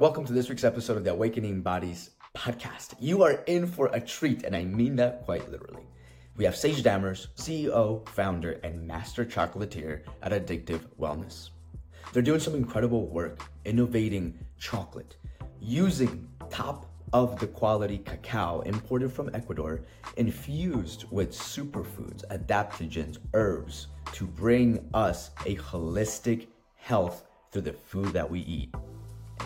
Welcome to this week's episode of the Awakening Bodies podcast. You are in for a treat, and I mean that quite literally. We have Sage Dammers, CEO, founder, and master chocolatier at Addictive Wellness. They're doing some incredible work innovating chocolate using top of the quality cacao imported from Ecuador, infused with superfoods, adaptogens, herbs to bring us a holistic health through the food that we eat.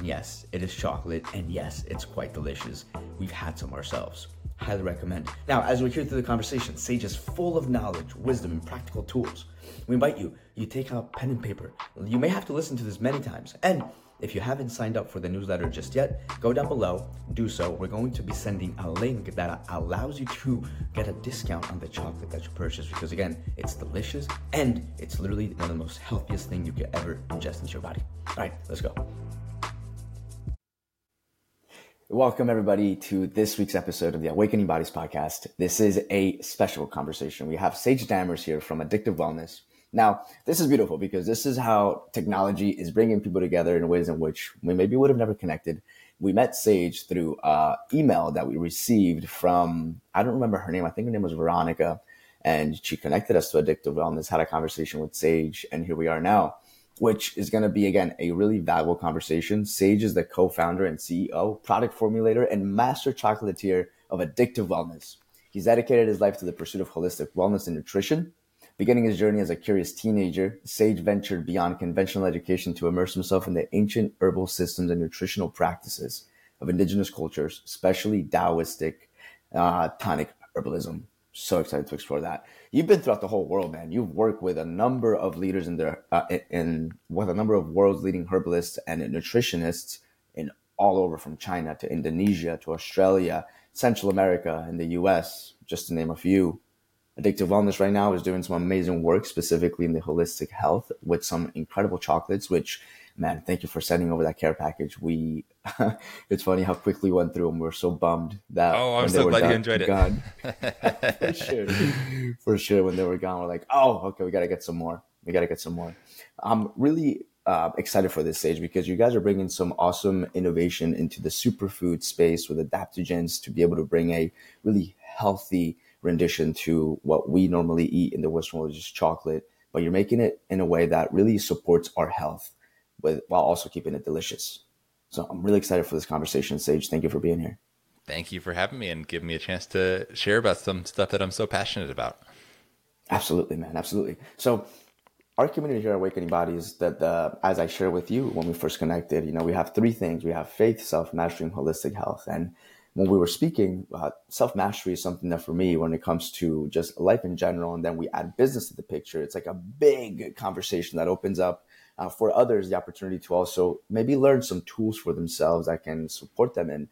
Yes, it is chocolate, and yes, it's quite delicious. We've had some ourselves. Highly recommend. Now, as we hear through the conversation, Sage is full of knowledge, wisdom, and practical tools. We invite you, you take out pen and paper. You may have to listen to this many times. And if you haven't signed up for the newsletter just yet, go down below, do so. We're going to be sending a link that allows you to get a discount on the chocolate that you purchase because, again, it's delicious and it's literally one of the most healthiest things you could ever ingest into your body. All right, let's go. Welcome, everybody, to this week's episode of the Awakening Bodies podcast. This is a special conversation. We have Sage Dammers here from Addictive Wellness. Now, this is beautiful because this is how technology is bringing people together in ways in which we maybe would have never connected. We met Sage through uh, email that we received from, I don't remember her name. I think her name was Veronica. And she connected us to Addictive Wellness, had a conversation with Sage, and here we are now which is going to be again a really valuable conversation. Sage is the co-founder and CEO, product formulator, and master chocolatier of Addictive Wellness. He's dedicated his life to the pursuit of holistic wellness and nutrition. Beginning his journey as a curious teenager, Sage ventured beyond conventional education to immerse himself in the ancient herbal systems and nutritional practices of indigenous cultures, especially Taoistic uh, tonic herbalism so excited to explore that. You've been throughout the whole world, man. You've worked with a number of leaders in there, uh, in with a number of world's leading herbalists and nutritionists in all over from China to Indonesia to Australia, Central America, and the U.S. Just to name a few. Addictive Wellness right now is doing some amazing work, specifically in the holistic health, with some incredible chocolates, which man, thank you for sending over that care package. We, it's funny how quickly we went through them. We are so bummed that. Oh, I'm so glad done, you enjoyed gone. it. for sure, for sure. When they were gone, we're like, oh, okay, we got to get some more. We got to get some more. I'm really uh, excited for this stage because you guys are bringing some awesome innovation into the superfood space with adaptogens to be able to bring a really healthy rendition to what we normally eat in the Western world, just chocolate. But you're making it in a way that really supports our health with while also keeping it delicious. So I'm really excited for this conversation, Sage. Thank you for being here. Thank you for having me and giving me a chance to share about some stuff that I'm so passionate about. Absolutely, man. Absolutely. So our community here at Awakening Bodies that the, as I shared with you when we first connected, you know, we have three things. We have faith, self-mastery, and holistic health. And when we were speaking, uh, self-mastery is something that for me, when it comes to just life in general, and then we add business to the picture, it's like a big conversation that opens up uh, for others the opportunity to also maybe learn some tools for themselves that can support them in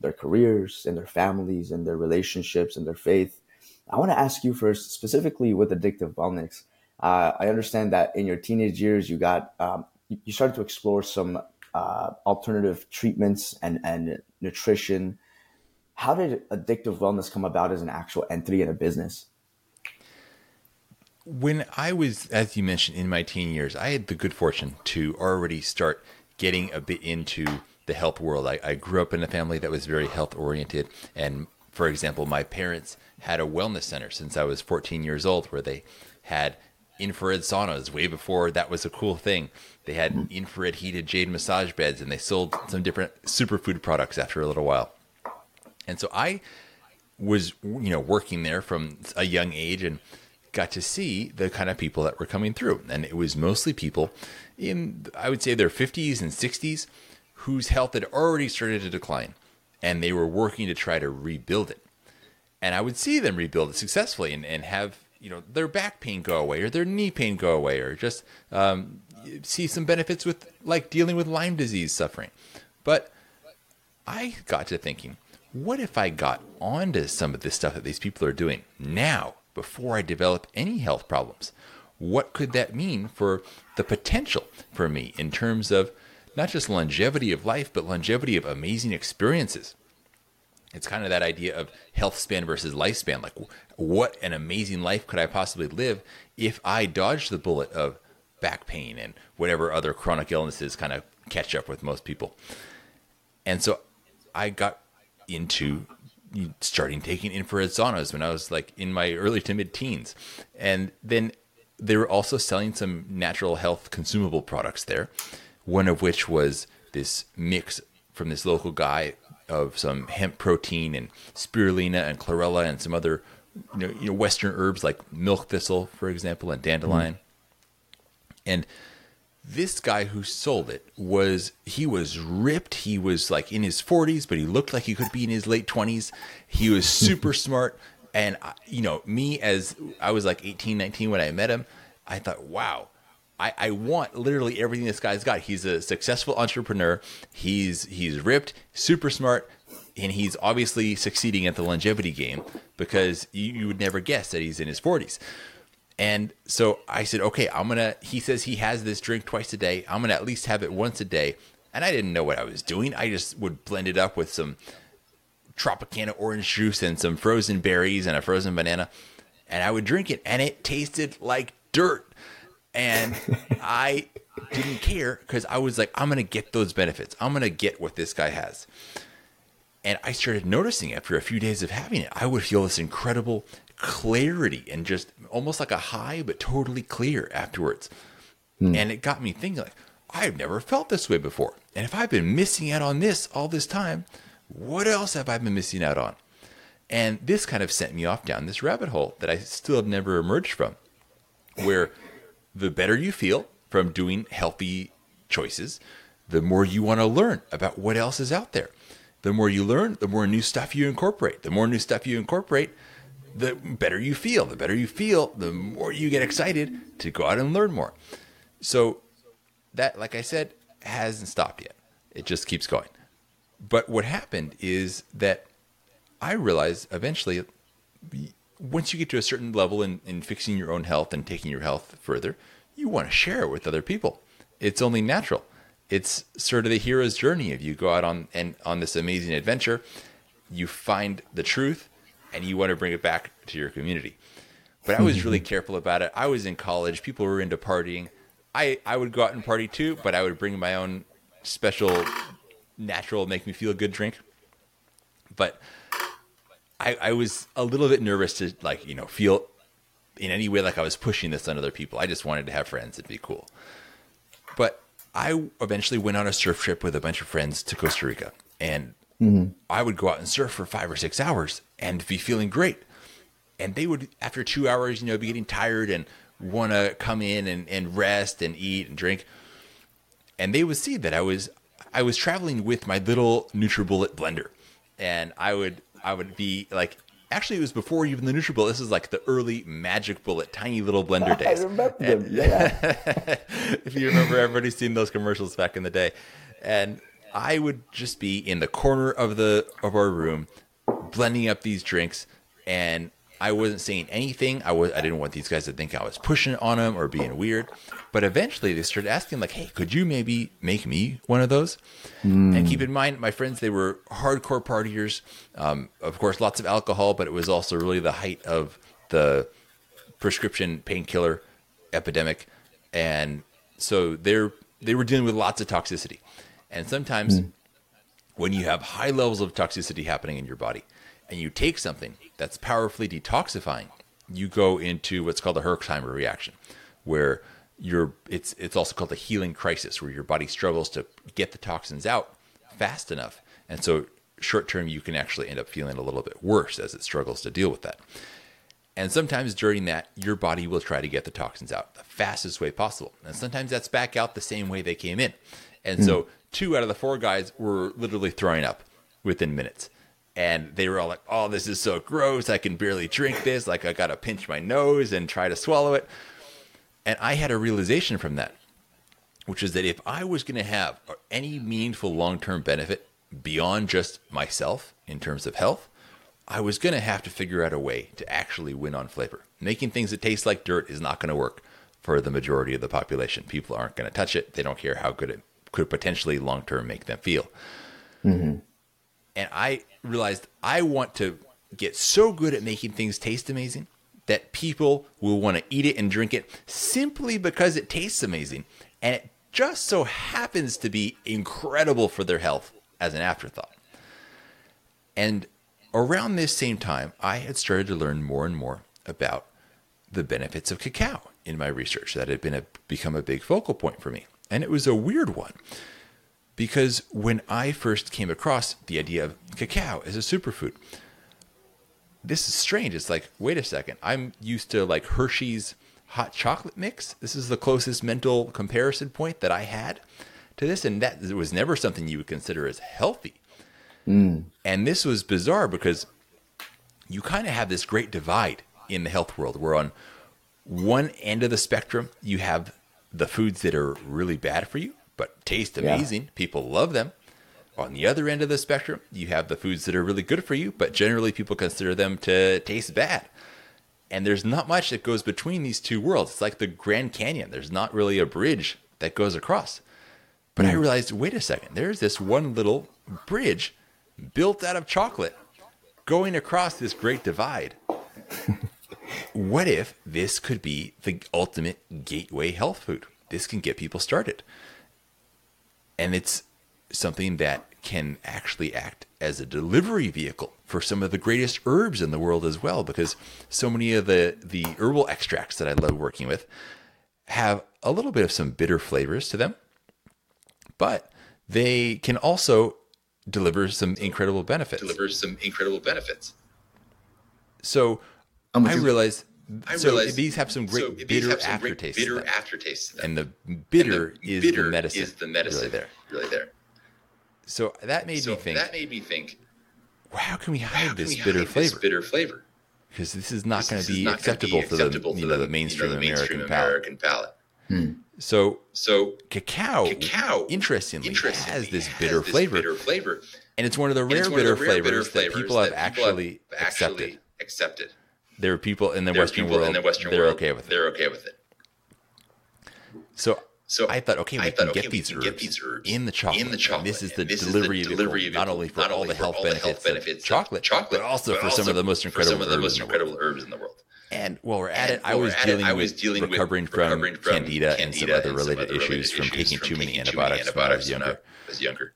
their careers, in their families, in their relationships, in their faith. I want to ask you first, specifically with addictive wellness. Uh, I understand that in your teenage years, you got um, you started to explore some uh, alternative treatments and and nutrition. How did addictive wellness come about as an actual entity in a business? When I was, as you mentioned, in my teen years, I had the good fortune to already start getting a bit into the health world. I, I grew up in a family that was very health oriented. And for example, my parents had a wellness center since I was 14 years old where they had infrared saunas way before that was a cool thing. They had infrared heated jade massage beds and they sold some different superfood products after a little while. And so I was, you know, working there from a young age and got to see the kind of people that were coming through. And it was mostly people in, I would say, their 50s and 60s whose health had already started to decline and they were working to try to rebuild it. And I would see them rebuild it successfully and, and have you know their back pain go away or their knee pain go away or just um, see some benefits with like dealing with Lyme disease suffering. But I got to thinking, what if I got onto some of this stuff that these people are doing now before I develop any health problems. What could that mean for the potential for me in terms of not just longevity of life, but longevity of amazing experiences? It's kind of that idea of health span versus lifespan. Like, what an amazing life could I possibly live if I dodged the bullet of back pain and whatever other chronic illnesses kind of catch up with most people? And so I got into starting taking infrared saunas when I was like in my early to mid teens. And then they were also selling some natural health consumable products there, one of which was this mix from this local guy of some hemp protein and spirulina and chlorella and some other you know, you know western herbs like milk thistle for example and dandelion. Mm. And this guy who sold it was he was ripped. He was like in his 40s but he looked like he could be in his late 20s he was super smart. And uh, you know me as i was like 18 19 when i met him i thought wow I, I want literally everything this guy's got. He's a successful entrepreneur. He's he's ripped super smart and he's obviously succeeding at the longevity game because you, you would never guess that he's in his 40s and so I said, okay, I'm going to, he says he has this drink twice a day. I'm going to at least have it once a day. And I didn't know what I was doing. I just would blend it up with some Tropicana orange juice and some frozen berries and a frozen banana. And I would drink it and it tasted like dirt. And I didn't care because I was like, I'm going to get those benefits. I'm going to get what this guy has. And I started noticing after a few days of having it, I would feel this incredible clarity and just almost like a high, but totally clear afterwards. Hmm. And it got me thinking, like, I've never felt this way before. And if I've been missing out on this all this time, what else have I been missing out on? And this kind of sent me off down this rabbit hole that I still have never emerged from, where the better you feel from doing healthy choices, the more you want to learn about what else is out there. The more you learn, the more new stuff you incorporate. The more new stuff you incorporate, the better you feel. The better you feel, the more you get excited to go out and learn more. So that, like I said, hasn't stopped yet. It just keeps going. But what happened is that I realized eventually, once you get to a certain level in, in fixing your own health and taking your health further, you want to share it with other people. It's only natural. It's sort of the hero's journey. If you go out on and on this amazing adventure, you find the truth, and you want to bring it back to your community. But I was really careful about it. I was in college, people were into partying. I, I would go out and party too, but I would bring my own special, natural, make me feel good drink. But I, I was a little bit nervous to, like, you know, feel in any way like I was pushing this on other people. I just wanted to have friends and be cool. But I eventually went on a surf trip with a bunch of friends to Costa Rica. And mm-hmm. I would go out and surf for five or six hours and be feeling great. And they would, after two hours, you know, be getting tired and want to come in and, and rest and eat and drink. And they would see that I was I was traveling with my little NutriBullet blender, and I would I would be like actually it was before even the NutriBullet. This is like the early Magic Bullet, tiny little blender days. I remember them. Yeah. if you remember, everybody's seen those commercials back in the day, and I would just be in the corner of the of our room blending up these drinks, and I wasn't saying anything. I was I didn't want these guys to think I was pushing on them or being weird. But eventually they started asking like, "Hey, could you maybe make me one of those?" Mm. And keep in mind, my friends they were hardcore partiers. Um, of course, lots of alcohol, but it was also really the height of the prescription painkiller epidemic, and so they're they were dealing with lots of toxicity. And sometimes mm. when you have high levels of toxicity happening in your body, and you take something that's powerfully detoxifying, you go into what's called a Herxheimer reaction, where you're it's it's also called a healing crisis, where your body struggles to get the toxins out fast enough, and so short term you can actually end up feeling a little bit worse as it struggles to deal with that. And sometimes during that, your body will try to get the toxins out the fastest way possible. And sometimes that's back out the same way they came in. And mm. so two out of the four guys were literally throwing up within minutes and they were all like, "Oh, this is so gross! I can barely drink this. Like, I gotta pinch my nose and try to swallow it." And I had a realization from that, which is that if I was going to have any meaningful long-term benefit beyond just myself in terms of health, I was going to have to figure out a way to actually win on flavor. Making things that taste like dirt is not going to work for the majority of the population. People aren't going to touch it. They don't care how good it could potentially long-term make them feel. Mm-hmm. And I realized I want to get so good at making things taste amazing that people will want to eat it and drink it simply because it tastes amazing. And it just so happens to be incredible for their health as an afterthought. And around this same time, I had started to learn more and more about the benefits of cacao in my research that had been a, become a big focal point for me. And it was a weird one because when I first came across the idea of cacao as a superfood, this is strange. It's like, wait a second, I'm used to like Hershey's hot chocolate mix. This is the closest mental comparison point that I had to this, and that was never something you would consider as healthy. Mm. And this was bizarre because you kind of have this great divide in the health world where on one end of the spectrum you have the foods that are really bad for you but taste amazing yeah. people love them on the other end of the spectrum you have the foods that are really good for you but generally people consider them to taste bad and there's not much that goes between these two worlds it's like the grand canyon there's not really a bridge that goes across but mm. i realized wait a second there's this one little bridge built out of chocolate going across this great divide. what if this could be the ultimate gateway health food? This can get people started. And it's something that can actually act as a delivery vehicle for some of the greatest herbs in the world as well, because so many of the, the herbal extracts that I love working with have a little bit of some bitter flavors to them, but they can also deliver some incredible benefits. Delivers some incredible benefits. So I realized. I so realized, these have some great so bitter aftertaste. Bitter aftertaste. And the bitter, and the is bitter the medicine. Is the medicine really there? Really there. So that made so me think. That made me think. Well, how can we hide this bitter hide flavor? This bitter flavor. Because this is not going to be acceptable, for the, you know, the mainstream, you know, the mainstream American, American palate. palate. Hmm. So, so cacao, cacao, interestingly, interestingly has this bitter has flavor. bitter flavor, and it's one of the rare, bitter, the rare flavors, bitter, flavors that people have that actually, have actually accepted. accepted. There are people in the there Western world. In the Western they're world, okay with it. They're okay with it. So, so I thought, okay, we, can, get, these herbs get these herbs in the chocolate. In the chocolate. And this is the this delivery, is the delivery not only for all the health benefits, benefits of chocolate, chocolate, but also but for also some of the most incredible, some of the most incredible herbs in the world. And while we're at it, I was, dealing, I was dealing with recovering, from, recovering from candida, candida, and some other related, some other issues, from taking too many antibiotics, when I was younger. Was younger.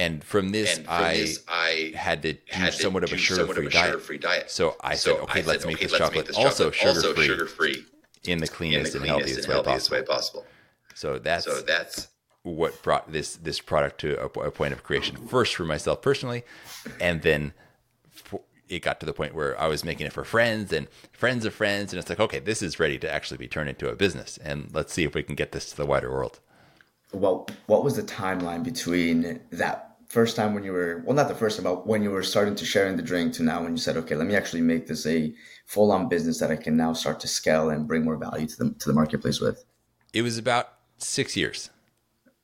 And from this, and from I, this I had to do had somewhat of a sugar-free diet. diet. So I said, so okay, I let's, said, make, okay, this let's make this chocolate also sugar-free, in the cleanest, in the cleanest and, healthiest, and healthiest way, possible. way, possible. So that's so that's what brought this this product to a, a point of creation. First for myself personally, and then it got to the point where I was making it for friends and friends of friends, and it's like, okay, this is ready to actually be turned into a business, and let's see if we can get this to the wider world. Well, what was the timeline between that first time when you were well, not the first time, but when you were starting to share in the drink to now when you said, okay, let me actually make this a full on business that I can now start to scale and bring more value to the to the marketplace with? It was about six years.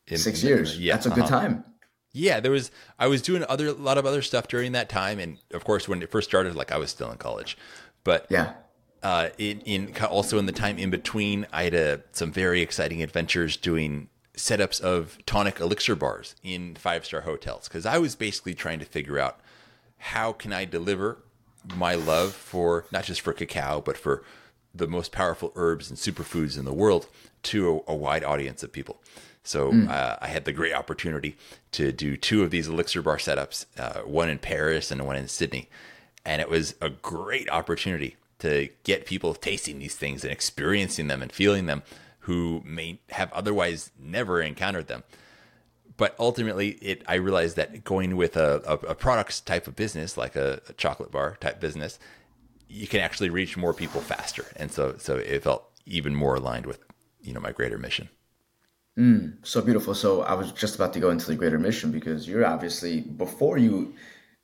In, six years, yeah, that's a uh-huh. good time yeah, there was I was doing other a lot of other stuff during that time, and of course when it first started, like I was still in college, but yeah. Uh, in, in also in the time in between, I had a, some very exciting adventures doing setups of tonic elixir bars in five star hotels because I was basically trying to figure out how can I deliver my love for not just for cacao but for the most powerful herbs and superfoods in the world to a, a wide audience of people. So mm. uh, I had the great opportunity to do two of these Elixir Bar setups, uh, one in Paris and one in Sydney. And it was a great opportunity to get people tasting these things and experiencing them and feeling them who may have otherwise never encountered them. But ultimately, it I realized that going with a, a, a products type of business, like a, a chocolate bar type business, you can actually reach more people faster. And so so it felt even more aligned with you know my greater mission. Mm, so beautiful. So I was just about to go into the greater mission because you're obviously before you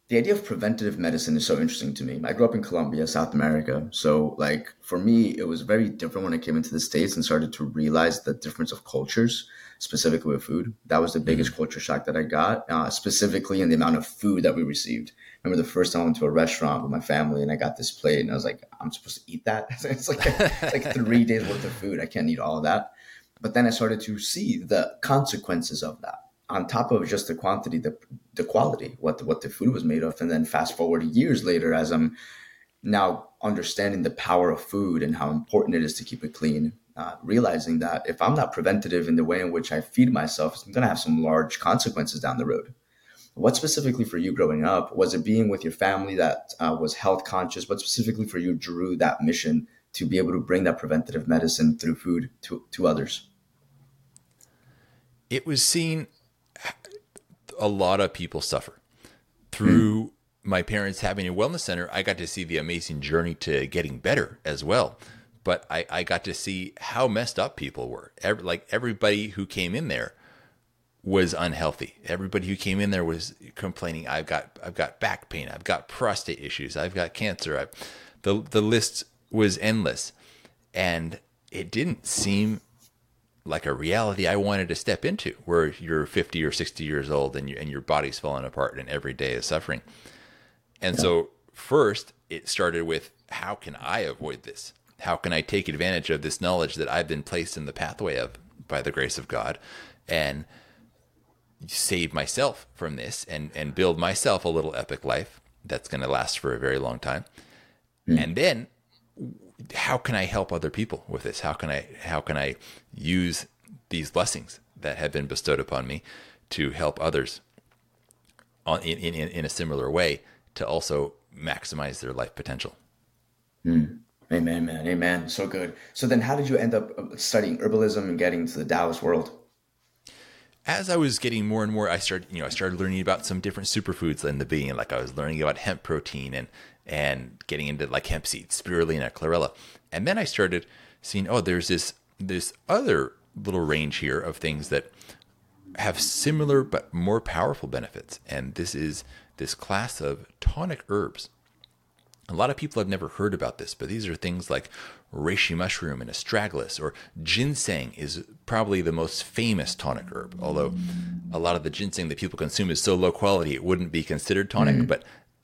the idea of preventative medicine is so interesting to me. I grew up in Colombia, South America. So like for me, it was very different when I came into the States and started to realize the difference of cultures, specifically with food. That was the biggest culture shock that I got, uh, specifically in the amount of food that we received. I remember the first time I went to a restaurant with my family and I got this plate and I was like, I'm supposed to eat that? it's like, like three days worth of food. I can't eat all of that. But then I started to see the consequences of that on top of just the quantity, the, the quality, what the, what the food was made of. And then fast forward years later, as I'm now understanding the power of food and how important it is to keep it clean, uh, realizing that if I'm not preventative in the way in which I feed myself, I'm going to have some large consequences down the road. what specifically for you growing up was it being with your family that uh, was health conscious? What specifically for you drew that mission to be able to bring that preventative medicine through food to to others? It was seeing a lot of people suffer through. My parents having a wellness center, I got to see the amazing journey to getting better as well. But I, I got to see how messed up people were. Every, like everybody who came in there was unhealthy. Everybody who came in there was complaining. I've got I've got back pain. I've got prostate issues. I've got cancer. I've, the the list was endless, and it didn't seem like a reality I wanted to step into. Where you're 50 or 60 years old and you and your body's falling apart and every day is suffering. And so, first, it started with how can I avoid this? How can I take advantage of this knowledge that I've been placed in the pathway of by the grace of God and save myself from this and, and build myself a little epic life that's going to last for a very long time? Mm. And then, how can I help other people with this? How can I how can I use these blessings that have been bestowed upon me to help others on, in, in, in a similar way to also maximize their life potential. Mm. Amen, man. Amen. So good. So then, how did you end up uh, studying herbalism and getting to the Taoist world? As I was getting more and more, I started, you know, I started learning about some different superfoods in the beginning. Like I was learning about hemp protein and and getting into like hemp seeds, spirulina, chlorella, and then I started seeing, oh, there's this this other little range here of things that have similar but more powerful benefits, and this is this class of tonic herbs. A lot of people have never heard about this, but these are things like reishi mushroom and astragalus, or ginseng is probably the most famous tonic herb. Although a lot of the ginseng that people consume is so low quality, it wouldn't be considered tonic. Mm. But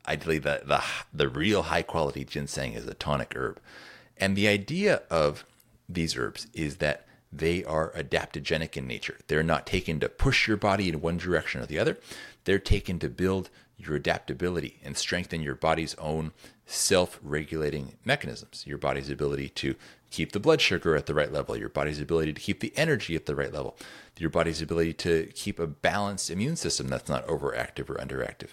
ideally, the, the the real high quality ginseng is a tonic herb. And the idea of these herbs is that they are adaptogenic in nature. They're not taken to push your body in one direction or the other. They're taken to build your adaptability and strengthen your body's own self regulating mechanisms, your body's ability to keep the blood sugar at the right level, your body's ability to keep the energy at the right level, your body's ability to keep a balanced immune system that's not overactive or underactive.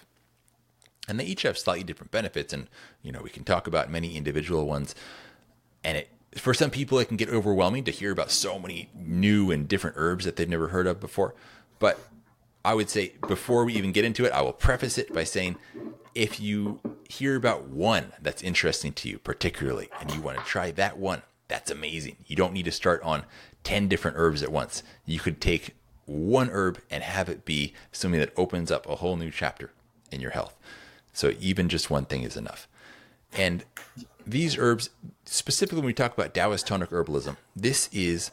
And they each have slightly different benefits, and you know we can talk about many individual ones. And it, for some people, it can get overwhelming to hear about so many new and different herbs that they've never heard of before. But I would say before we even get into it, I will preface it by saying if you hear about one that's interesting to you particularly and you want to try that one, that's amazing. You don't need to start on 10 different herbs at once. You could take one herb and have it be something that opens up a whole new chapter in your health. So even just one thing is enough. And these herbs, specifically when we talk about Taoist tonic herbalism, this is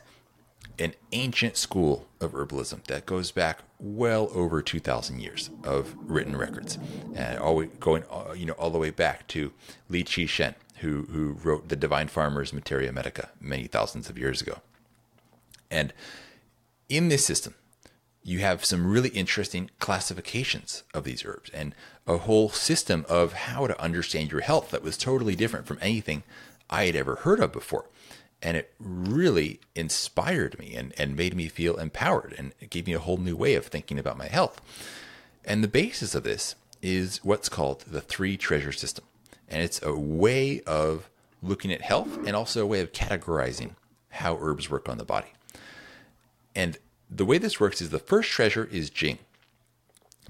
an ancient school of herbalism that goes back well over 2,000 years of written records, and always going uh, you know all the way back to Li Qi Shen, who who wrote the Divine Farmer's Materia Medica many thousands of years ago. And in this system, you have some really interesting classifications of these herbs and a whole system of how to understand your health that was totally different from anything I had ever heard of before and it really inspired me and, and made me feel empowered and it gave me a whole new way of thinking about my health. And the basis of this is what's called the three treasure system. And it's a way of looking at health and also a way of categorizing how herbs work on the body. And the way this works is the first treasure is Jing.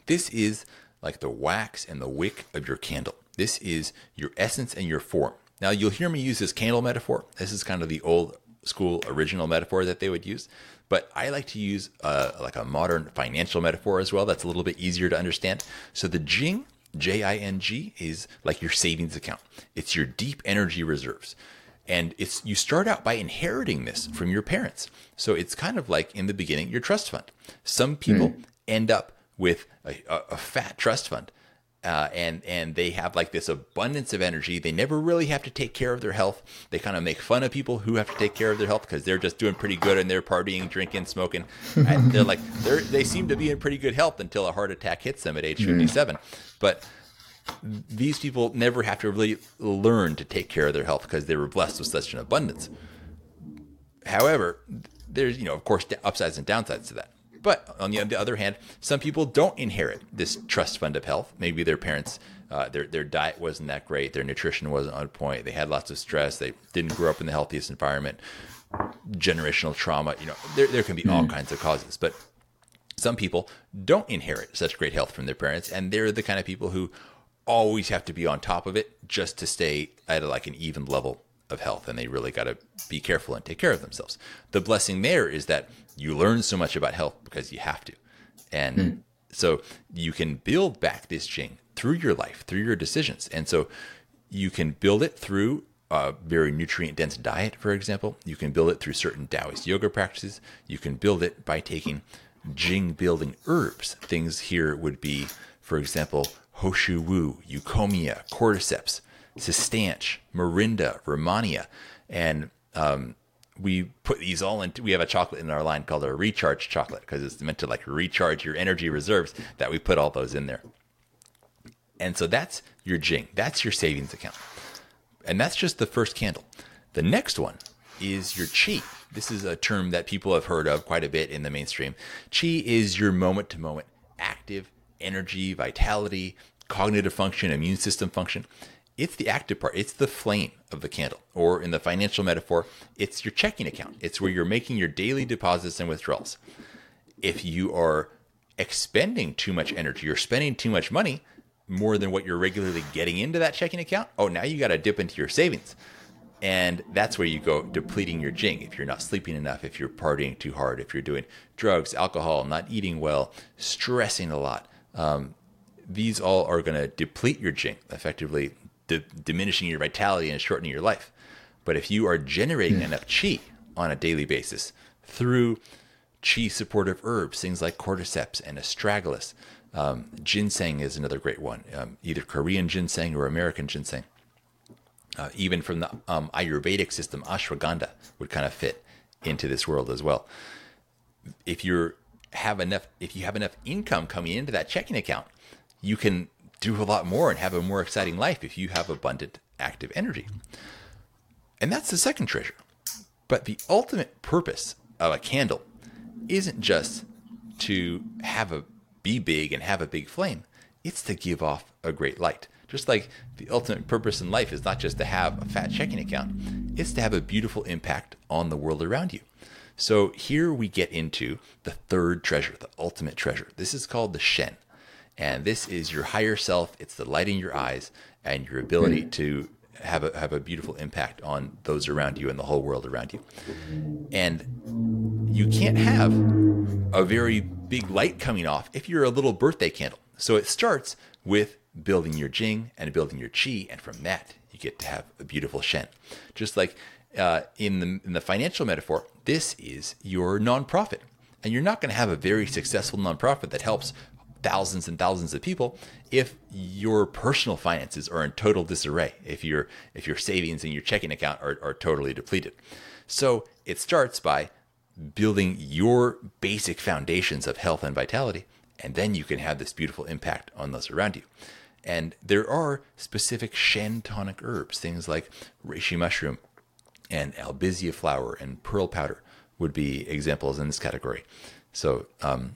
This is like the wax and the wick of your candle. This is your essence and your form. Now, you'll hear me use this candle metaphor. This is kind of the old school original metaphor that they would use. But I like to use uh, like a modern financial metaphor as well. That's a little bit easier to understand. So the Jing, J I N G, is like your savings account. It's your deep energy reserves. And it's you start out by inheriting this from your parents. So it's kind of like in the beginning your trust fund. Some people mm. end up with a, a, a fat trust fund uh, and and they have like this abundance of energy. They never really have to take care of their health. They kind of make fun of people who have to take care of their health because they're just doing pretty good and they're partying, drinking, smoking. and they're like they they seem to be in pretty good health until a heart attack hits them at age mm-hmm. 57. But these people never have to really learn to take care of their health because they were blessed with such an abundance. However, there's you know of course upsides and downsides to that. But on the, the other hand, some people don't inherit this trust fund of health. Maybe their parents, uh, their their diet wasn't that great, their nutrition wasn't on point, they had lots of stress, they didn't grow up in the healthiest environment, generational trauma. You know, there there can be all kinds of causes, but some people don't inherit such great health from their parents, and they're the kind of people who always have to be on top of it just to stay at a, like an even level of health and they really got to be careful and take care of themselves. The blessing there is that you learn so much about health because you have to. And mm. so you can build back this Jing through your life, through your decisions. And so you can build it through a very nutrient dense diet, for example. You can build it through certain Taoist yoga practices. You can build it by taking Jing building herbs. Things here would be, for example, Ho Shou Wu, Eucommia, Cordyceps, Cistanche, Morinda, Rehmannia, and um, we put these all into. We have a chocolate in our line called a recharge chocolate because it's meant to like recharge your energy reserves. That we put all those in there, and so that's your Jing. That's your savings account, and that's just the first candle. The next one is your Qi. This is a term that people have heard of quite a bit in the mainstream. Qi is your moment to moment active energy, vitality, cognitive function, immune system function. It's the active part, it's the flame of the candle. Or in the financial metaphor, it's your checking account. It's where you're making your daily deposits and withdrawals. If you are expending too much energy, you're spending too much money, more than what you're regularly getting into that checking account, oh, now you got to dip into your savings. And that's where you go depleting your jing. If you're not sleeping enough, if you're partying too hard, if you're doing drugs, alcohol, not eating well, stressing a lot, um, these all are going to deplete your jing, effectively di- diminishing your vitality and shortening your life. But if you are generating mm. enough chi on a daily basis through chi supportive herbs, things like cordyceps and astragalus, um, ginseng is another great one, um, either Korean ginseng or American ginseng. Uh, even from the um, Ayurvedic system, ashwagandha would kind of fit into this world as well. If you have enough, if you have enough income coming into that checking account, you can do a lot more and have a more exciting life if you have abundant active energy. And that's the second treasure. But the ultimate purpose of a candle isn't just to have a be big and have a big flame. It's to give off a great light. Just like the ultimate purpose in life is not just to have a fat checking account, it's to have a beautiful impact on the world around you. So here we get into the third treasure, the ultimate treasure. This is called the Shen. And this is your higher self. It's the light in your eyes and your ability mm. to have a have a beautiful impact on those around you and the whole world around you. And you can't have a very big light coming off if you're a little birthday candle. So it starts with building your jing and building your chi, and from that you get to have a beautiful shen. Just like uh, in the in the financial metaphor, this is your nonprofit, and you're not going to have a very successful nonprofit that helps thousands and thousands of people if your personal finances are in total disarray if your if your savings and your checking account are, are totally depleted. So it starts by building your basic foundations of health and vitality and then you can have this beautiful impact on those around you. And there are specific shen tonic herbs things like reishi mushroom and albizia flower and pearl powder would be examples in this category. So um,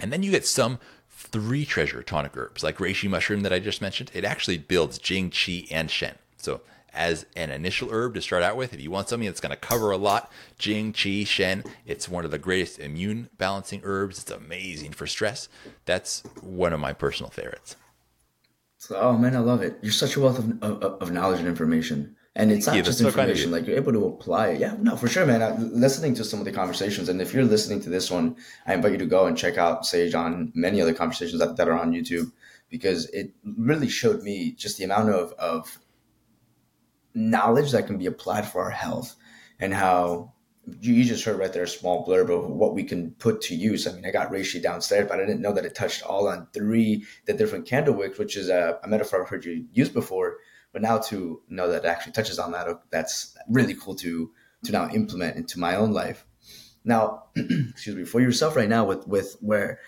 and then you get some three treasure tonic herbs, like reishi mushroom that I just mentioned. It actually builds Jing, Qi, and Shen. So as an initial herb to start out with, if you want something that's going to cover a lot, Jing, Qi, Shen, it's one of the greatest immune balancing herbs. It's amazing for stress. That's one of my personal favorites. Oh man, I love it. You're such a wealth of, of, of knowledge and information and it's not just information like you're able to apply it. Yeah no for sure man. I, listening to some of the conversations and if you're listening to this one i invite you to go and check out sage on many other conversations that, that are on youtube because it really showed me just the amount of, of knowledge that can be applied for our health and how you just heard right there a small blurb of what we can put to use. I mean, I got reishi downstairs, but I didn't know that it touched all on three the different candle wicks, which is a, a metaphor I've heard you use before but now to know that it actually touches on that, that's really cool to to now implement into my own life. Now, excuse me, for yourself right now with with where,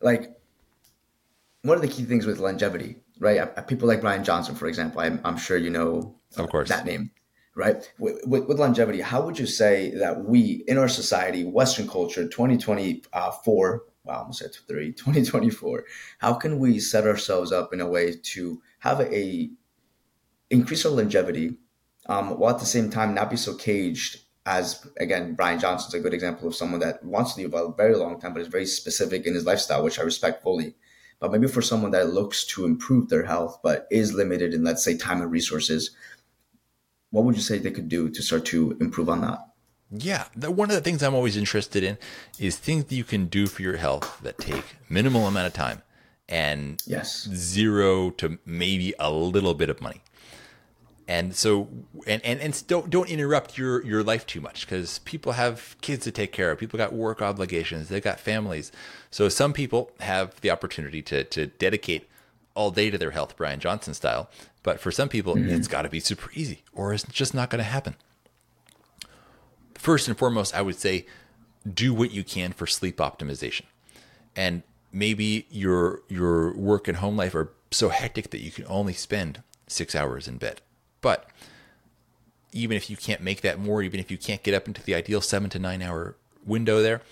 like, one of the key things with longevity, right? People like Brian Johnson, for example. I'm, I'm sure you know of course that name. right? With, with, with, longevity, how would you say that we in our society, Western culture, 2024, wow, almost at three, 2024, how can we set ourselves up in a way to have a increase our longevity um, while at the same time not be so caged as again Brian Johnson's a good example of someone that wants to live a very long time but is very specific in his lifestyle, which I respect fully. But maybe for someone that looks to improve their health but is limited in let's say time and resources, what would you say they could do to start to improve on that? Yeah, the, one of the things I'm always interested in is things that you can do for your health that take minimal amount of time and yes, zero to maybe a little bit of money and so and and, and don't don't interrupt your your life too much because people have kids to take care of. People got work obligations. They got families. So some people have the opportunity to to dedicate all day to their health brian johnson style. But for some people mm-hmm. it's got to be super easy or it's just not going to happen. First and foremost i would say do what you can for sleep optimization. And maybe your your work and home life are so hectic that you can only spend six hours in bed but even if you can't make that more, even if you can't get up into the ideal seven to nine hour window there,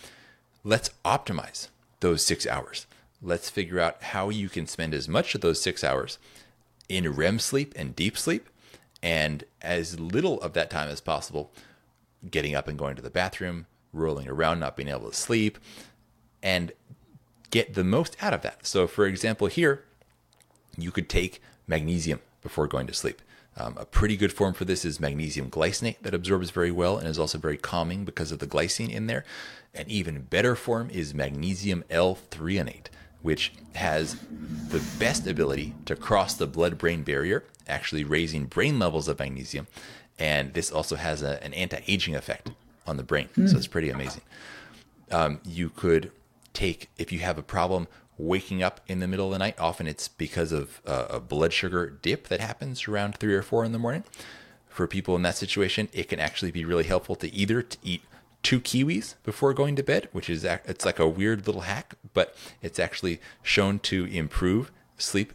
let's optimize those six hours. Let's figure out how you can spend as much of those six hours in REM sleep and deep sleep, and as little of that time as possible getting up and going to the bathroom, rolling around, not being able to sleep, and get the most out of that. So, for example, here, you could take magnesium before going to sleep. Um, a pretty good form for this is magnesium glycinate that absorbs very well and is also very calming because of the glycine in there. An even better form is magnesium L threonate, which has the best ability to cross the blood brain barrier, actually raising brain levels of magnesium. And this also has a, an anti aging effect on the brain. Mm. So it's pretty amazing. Um, you could take, if you have a problem waking up in the middle of the night. Often it's because of uh, a blood sugar dip that happens around three or four in the morning. For people in that situation, it can actually be really helpful to either to eat two kiwis before going to bed, which is it's like a weird little hack, but it's actually shown to improve sleep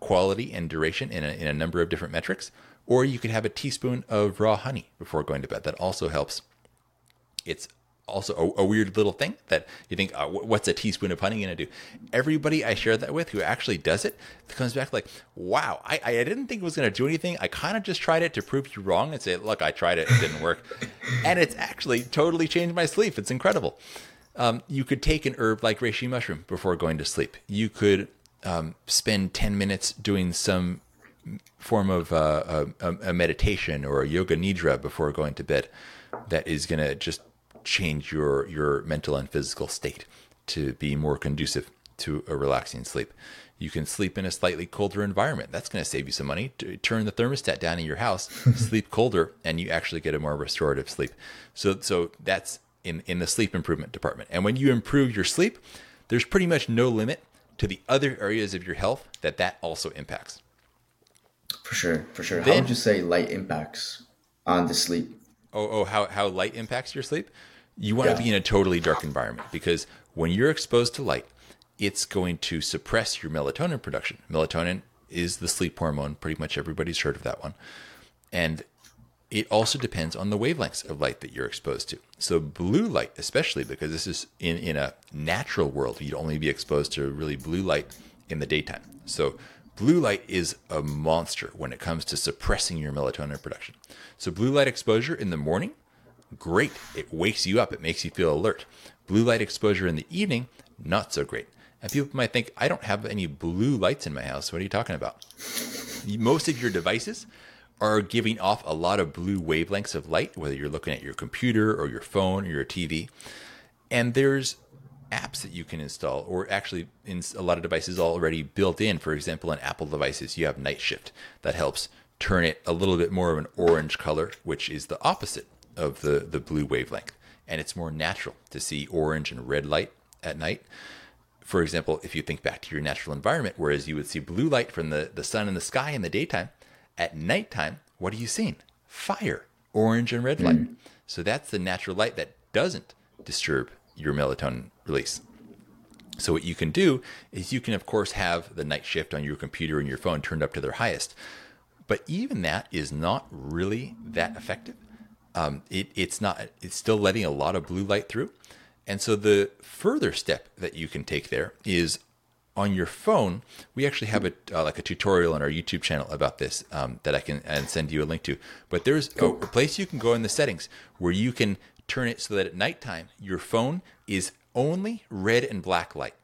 quality and duration in a, in a number of different metrics. Or you could have a teaspoon of raw honey before going to bed. That also helps. It's also a, a, weird little thing that you think, uh, what's a teaspoon of honey going to do? Everybody I share that with who actually does it comes back like, wow, I, I didn't think it was going to do anything. I kind of just tried it to prove you wrong and say, look, I tried it, it didn't work. and it's actually totally changed my sleep. It's incredible. Um, you could take an herb like reishi mushroom before going to sleep. You could um, spend 10 minutes doing some form of uh, a, a meditation or a yoga nidra before going to bed that is going to just change your your mental and physical state to be more conducive to a relaxing sleep. You can sleep in a slightly colder environment. That's going to save you some money. Turn the thermostat down in your house, sleep colder, and you actually get a more restorative sleep. So, so that's in, in the sleep improvement department. And when you improve your sleep, there's pretty much no limit to the other areas of your health that that also impacts. For sure, for sure. Then, how would you say light impacts on the sleep? Oh, oh, how how light impacts your sleep? You want yeah. to be in a totally dark environment because when you're exposed to light, it's going to suppress your melatonin production. Melatonin is the sleep hormone. Pretty much everybody's heard of that one. And it also depends on the wavelengths of light that you're exposed to. So blue light, especially because this is in, in a natural world, you'd only be exposed to really blue light in the daytime. So blue light is a monster when it comes to suppressing your melatonin production. So blue light exposure in the morning great. It wakes you up, it makes you feel alert. Blue light exposure in the evening, not so great. And people might think, I don't have any blue lights in my house. What are you talking about? Most of your devices are giving off a lot of blue wavelengths of light, whether you're looking at your computer or your phone or your TV. And there's apps that you can install, or actually, in a lot of devices already built in. For example, in Apple devices, you have Night Shift that helps turn it a little bit more of an orange color, which is the opposite of the, the blue wavelength. And it's more natural to see orange and red light at night. For example, if you think back to your natural environment, whereas you would see blue light from the, the sun in the sky in the daytime, at nighttime, what are you seeing? Fire, orange and red light. Mm. So that's the natural light that doesn't disturb your melatonin release. So what you can do is you can of course have the night shift on your computer and your phone turned up to their highest. But even that is not really that effective. Um, it, it's not. It's still letting a lot of blue light through. And so the further step that you can take there is on your phone. We actually have a uh, like a tutorial on our YouTube channel about this um, that I can and send you a link to. But there's a, a place you can go in the settings where you can turn it so that at nighttime your phone is only red and black light.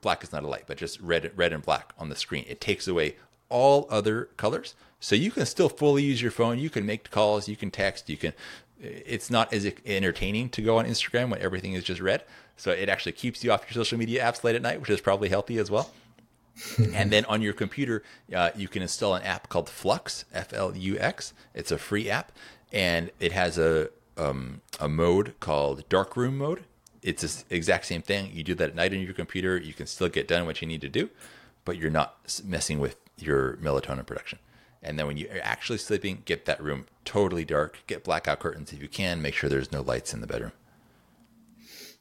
Black is not a light, but just red, red and black on the screen. It takes away all other colors, so you can still fully use your phone. You can make calls, you can text, you can. It's not as entertaining to go on Instagram when everything is just red. So it actually keeps you off your social media apps late at night, which is probably healthy as well. and then on your computer, uh, you can install an app called Flux, F L U X. It's a free app, and it has a um, a mode called darkroom mode. It's the exact same thing. You do that at night on your computer. You can still get done what you need to do, but you're not messing with your melatonin production. And then when you're actually sleeping, get that room totally dark. Get blackout curtains if you can. Make sure there's no lights in the bedroom.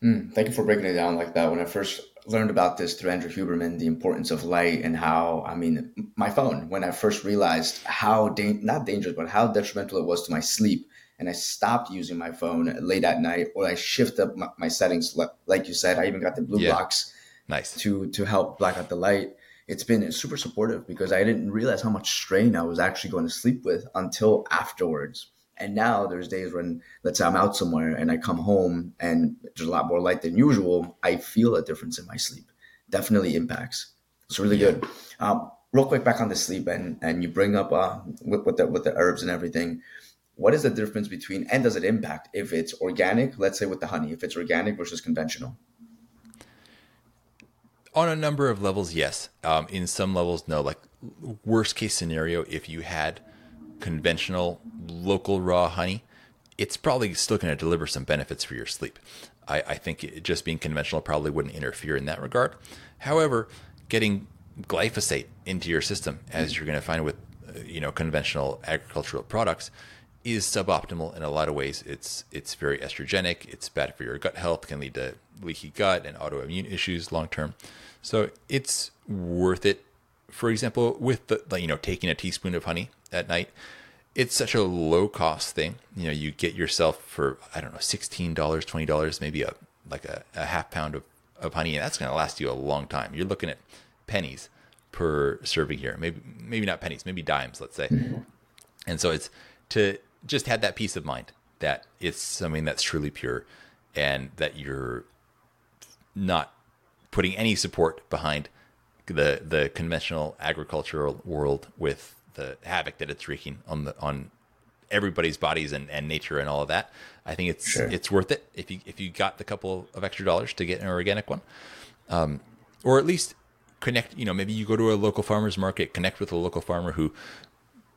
Mm, thank you for breaking it down like that. When I first learned about this through Andrew Huberman, the importance of light and how, I mean, my phone, when I first realized how, da- not dangerous, but how detrimental it was to my sleep and I stopped using my phone late at night, or I shift up my, my settings. Like you said, I even got the blue yeah. blocks nice to to help black out the light. It's been super supportive because I didn't realize how much strain I was actually going to sleep with until afterwards. And now there's days when, let's say I'm out somewhere and I come home and there's a lot more light than usual. I feel a difference in my sleep. Definitely impacts. It's really yeah. good. Um, real quick, back on the sleep and and you bring up uh, with, with the with the herbs and everything what is the difference between and does it impact if it's organic let's say with the honey if it's organic versus conventional on a number of levels yes. Um, in some levels no. Like worst case scenario if you had conventional local raw honey it's probably still going to deliver some benefits for your sleep. I, I think it, just being conventional probably wouldn't interfere in that regard. However getting glyphosate into your system as you're going to find with uh, you know conventional agricultural products is suboptimal in a lot of ways. It's it's very estrogenic. It's bad for your gut health. Can lead to leaky gut and autoimmune issues long term. So it's worth it. For example, with the you know taking a teaspoon of honey at night, it's such a low cost thing. You know, you get yourself for I don't know sixteen dollars, twenty dollars, maybe a like a, a half pound of, of honey, and that's going to last you a long time. You're looking at pennies per serving here. Maybe maybe not pennies, maybe dimes, let's say. Mm-hmm. And so it's to just had that peace of mind that it's something that's truly pure and that you're not putting any support behind the the conventional agricultural world with the havoc that it's wreaking on the on everybody's bodies and, and nature and all of that. I think it's sure. it's worth it if you if you got the couple of extra dollars to get an organic one, um, or at least connect. You know, maybe you go to a local farmers market, connect with a local farmer who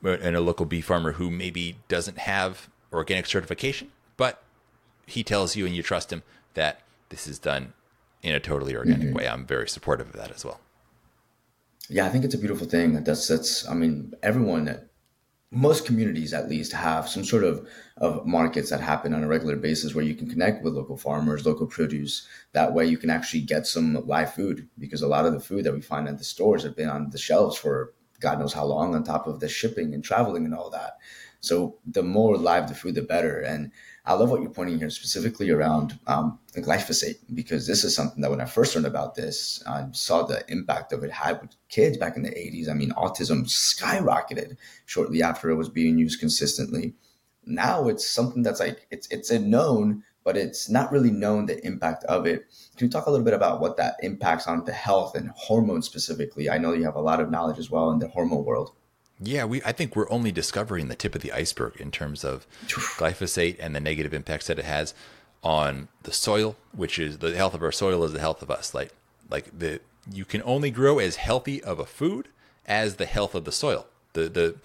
and a local bee farmer who maybe doesn't have organic certification, but he tells you and you trust him that this is done in a totally organic mm-hmm. way. I'm very supportive of that as well. Yeah, I think it's a beautiful thing. That's that's. I mean, everyone, that most communities at least have some sort of of markets that happen on a regular basis where you can connect with local farmers, local produce. That way, you can actually get some live food because a lot of the food that we find at the stores have been on the shelves for God knows how long on top of the shipping and traveling and all that. So the more live the food, the better. And I love what you're pointing here specifically around um, glyphosate because this is something that when I first learned about this, I saw the impact of it had with kids back in the 80s. I mean, autism skyrocketed shortly after it was being used consistently. Now it's something that's like it's it's a known, but it's not really known the impact of it. Can you talk a little bit about what that impacts on the health and hormones specifically? I know you have a lot of knowledge as well in the hormone world. Yeah, we I think we're only discovering the tip of the iceberg in terms of glyphosate and the negative impacts that it has on the soil, which is the health of our soil is the health of us. Like like the you can only grow as healthy of a food as the health of the soil. The the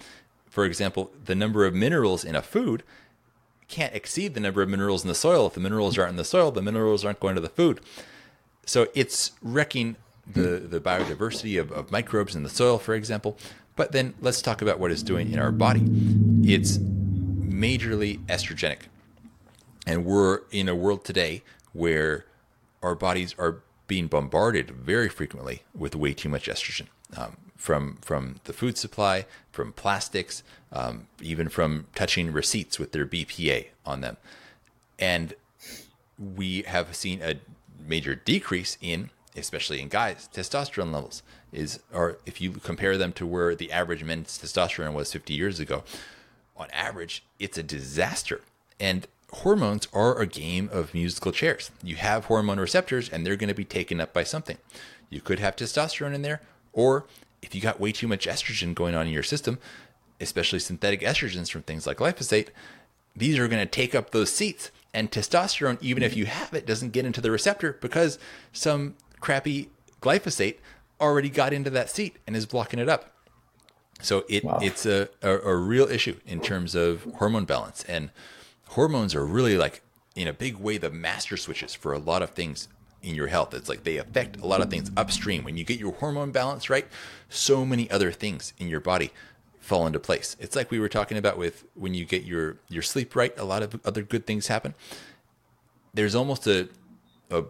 for example, the number of minerals in a food can't exceed the number of minerals in the soil. If the minerals aren't in the soil, the minerals aren't going to the food. So it's wrecking the, the biodiversity of, of microbes in the soil, for example. But then let's talk about what it's doing in our body. It's majorly estrogenic. And we're in a world today where our bodies are being bombarded very frequently with way too much estrogen. Um, from from the food supply, from plastics, um, even from touching receipts with their BPA on them, and we have seen a major decrease in, especially in guys, testosterone levels. Is or if you compare them to where the average men's testosterone was 50 years ago, on average, it's a disaster. And hormones are a game of musical chairs. You have hormone receptors, and they're going to be taken up by something. You could have testosterone in there, or if you got way too much estrogen going on in your system, especially synthetic estrogens from things like glyphosate, these are going to take up those seats. And testosterone, even if you have it, doesn't get into the receptor because some crappy glyphosate already got into that seat and is blocking it up. So it wow. it's a, a, a real issue in terms of hormone balance. And hormones are really like in a big way the master switches for a lot of things in your health. It's like they affect a lot of things upstream. When you get your hormone balance right, so many other things in your body fall into place. It's like we were talking about with when you get your your sleep right, a lot of other good things happen. There's almost a a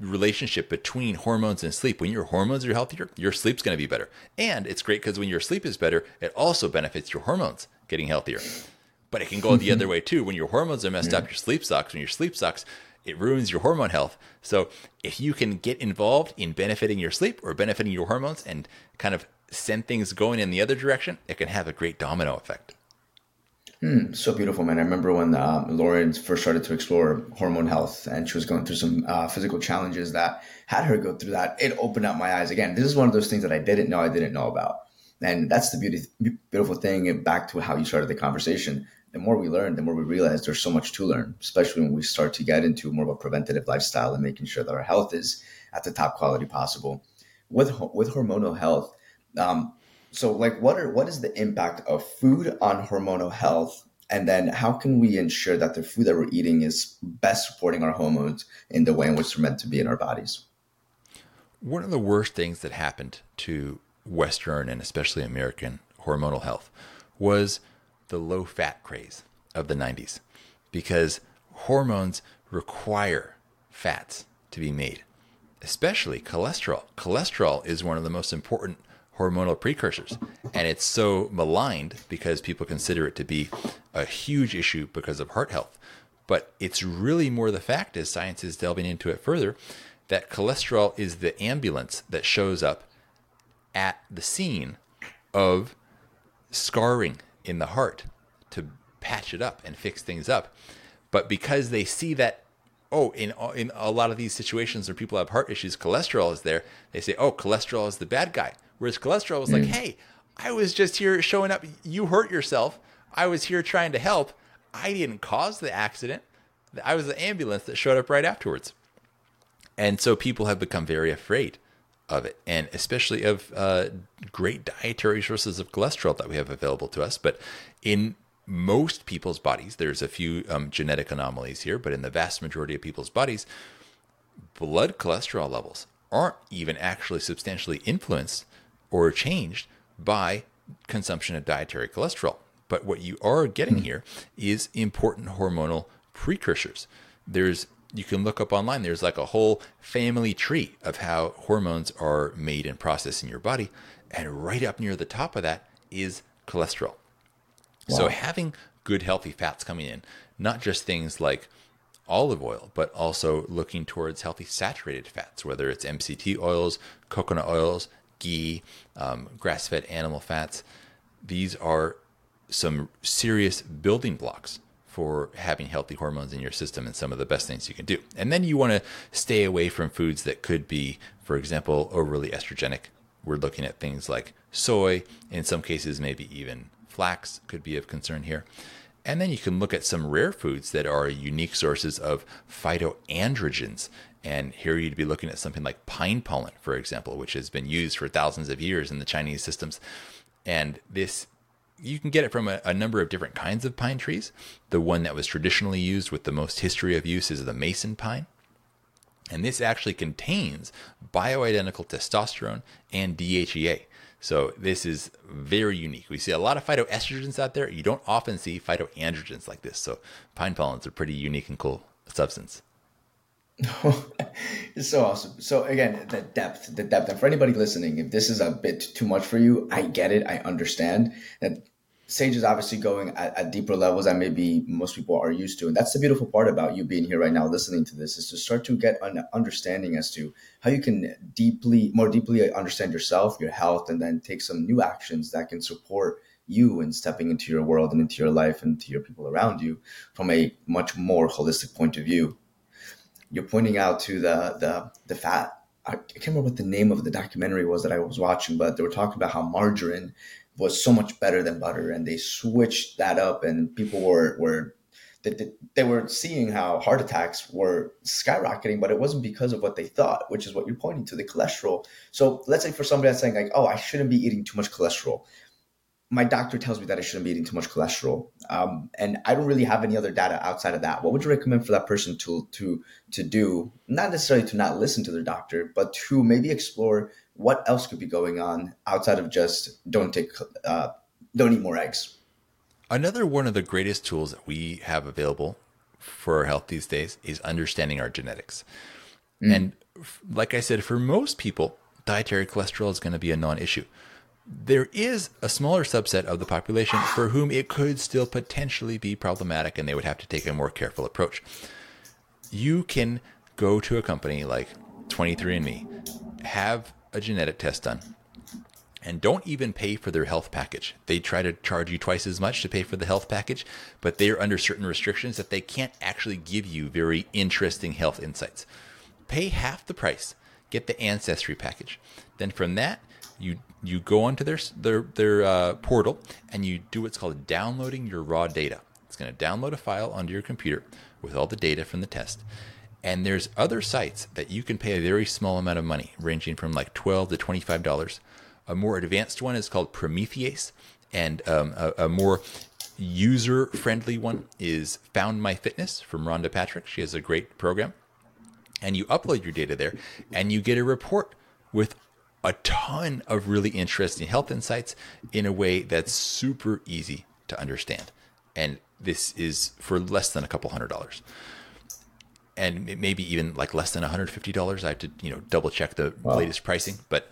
relationship between hormones and sleep. When your hormones are healthier, your sleep's going to be better. And it's great because when your sleep is better, it also benefits your hormones getting healthier. But it can go the other way too. When your hormones are messed yeah. up, mm-hmm. your sleep sucks. When your sleep sucks, it ruins your hormone health. So if you can get involved in benefiting your sleep or benefiting your hormones and kind of send things going in the other direction, it can have a great domino effect. Hmm, so beautiful, man. I remember when um, Lauren first started to explore hormone health and she was going through some uh, physical challenges that had her go through that. It opened up my eyes again. This is one of those things that I didn't know I didn't know about. And that's the beauty, beautiful thing. Back to how you started the conversation the more we learn, the more we realize there's so much to learn, especially when we start to get into more of a preventative lifestyle and making sure that our health is at the top quality possible. With with hormonal health, um, so like what are what is the impact of food on hormonal health, and then how can we ensure that the food that we're eating is best supporting our hormones in the way in which they're meant to be in our bodies? One of the worst things that happened to Western and especially American hormonal health was the low fat craze of the 90s because hormones require fats to be made, especially cholesterol. Cholesterol is one of the most important hormonal precursors, and it's so maligned because people consider it to be a huge issue because of heart health. But it's really more the fact, as science is delving into it further, that cholesterol is the ambulance that shows up at the scene of scarring in the heart to patch it up and fix things up. But because they see that, oh, in in a lot of these situations where people have heart issues, cholesterol is there. They say, oh, cholesterol is the bad guy. Whereas cholesterol was mm. like, hey, I was just here showing up. You hurt yourself. I was here trying to help. I didn't cause the accident. I was the ambulance that showed up right afterwards. And so people have become very afraid of it, and especially of uh, great dietary sources of cholesterol that we have available to us. But in most people's bodies, there's a few um, genetic anomalies here, but in the vast majority of people's bodies, blood cholesterol levels aren't even actually substantially influenced or changed by consumption of dietary cholesterol. But what you are getting hmm. here is important hormonal precursors. There's you can look up online. There's like a whole family tree of how hormones are made and processed in your body. And right up near the top of that is cholesterol. Wow. So having good, healthy fats coming in, not just things like olive oil, but also looking towards healthy saturated fats, whether it's MCT oils, coconut oils, ghee, um, grass fed animal fats. These are some serious building blocks for having healthy hormones in your system and some of the best things you can do. And then you want to stay away from foods that could be, for example, overly estrogenic. We're looking at things like soy, in some cases, maybe even flax could be of concern here. And then you can look at some rare foods that are unique sources of phytoandrogens. And here you'd be looking at something like pine pollen, for example, which has been used for thousands of years in the Chinese systems. And this you can get it from a, a, number of different kinds of pine trees. The one that was traditionally used with the most history of use is the Masson pine. And this actually contains bioidentical testosterone and DHEA. So this is very unique. We see a lot of phytoestrogens out there. You don't often see phytoandrogens like this. So pine pollen is a pretty unique and cool substance. it's so awesome. So again, the depth, the depth. And for anybody listening, if this is a bit too much for you, I get it. I understand that Sage is obviously going at, at, deeper levels that maybe most people are used to. And that's the beautiful part about you being here right now, listening to this, is to start to get an understanding as to how you can deeply, more deeply understand yourself, your health, and then take some new actions that can support you in stepping into your world and into your life and to your people around you from a much more holistic point of view. You're pointing out to the the the fat. I can't remember what the name of the documentary was that I was watching, but they were talking about how margarine was so much better than butter, and they switched that up, and people were were they, they were seeing how heart attacks were skyrocketing, but it wasn't because of what they thought, which is what you're pointing to the cholesterol. So let's say for somebody that's saying like, oh, I shouldn't be eating too much cholesterol my doctor tells me that I shouldn't be eating too much cholesterol, um, and I don't really have any other data outside of that. What would you recommend for that person to to to do? Not necessarily to not listen to their doctor, but to maybe explore what else could be going on outside of just don't take uh, don't eat more eggs. Another one of the greatest tools that we have available for our health these days is understanding our genetics. Mm. And like I said, for most people, dietary cholesterol is going to be a non-issue there is a smaller subset of the population for whom it could still potentially be problematic and they would have to take a more careful approach. You can go to a company like 23andMe, have a genetic test done, and don't even pay for their health package. They try to charge you twice as much to pay for the health package, but they are under certain restrictions that they can't actually give you very interesting health insights. Pay half the price, get the ancestry package. Then from that, you you go onto their their their uh, portal and you do what's called downloading your raw data. It's going to download a file onto your computer with all the data from the test. And there's other sites that you can pay a very small amount of money, ranging from like twelve to twenty five dollars. A more advanced one is called Promethease, and um, a, a more user friendly one is Found My Fitness from Rhonda Patrick. She has a great program. And you upload your data there, and you get a report with a ton of really interesting health insights in a way that's super easy to understand. And this is for less than a couple hundred dollars. And maybe even like less than $150. I have to, you know, double check the wow. latest pricing, but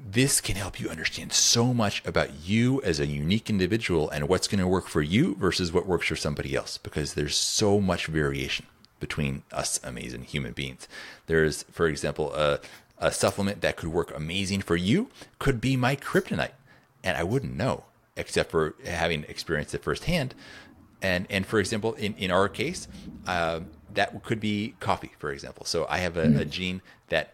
this can help you understand so much about you as a unique individual and what's going to work for you versus what works for somebody else because there's so much variation between us amazing human beings. There's, for example, a, a supplement that could work amazing for you could be my kryptonite. And I wouldn't know except for having experienced it firsthand. And, and for example, in, in our case, uh, that could be coffee, for example. So I have a, mm. a gene that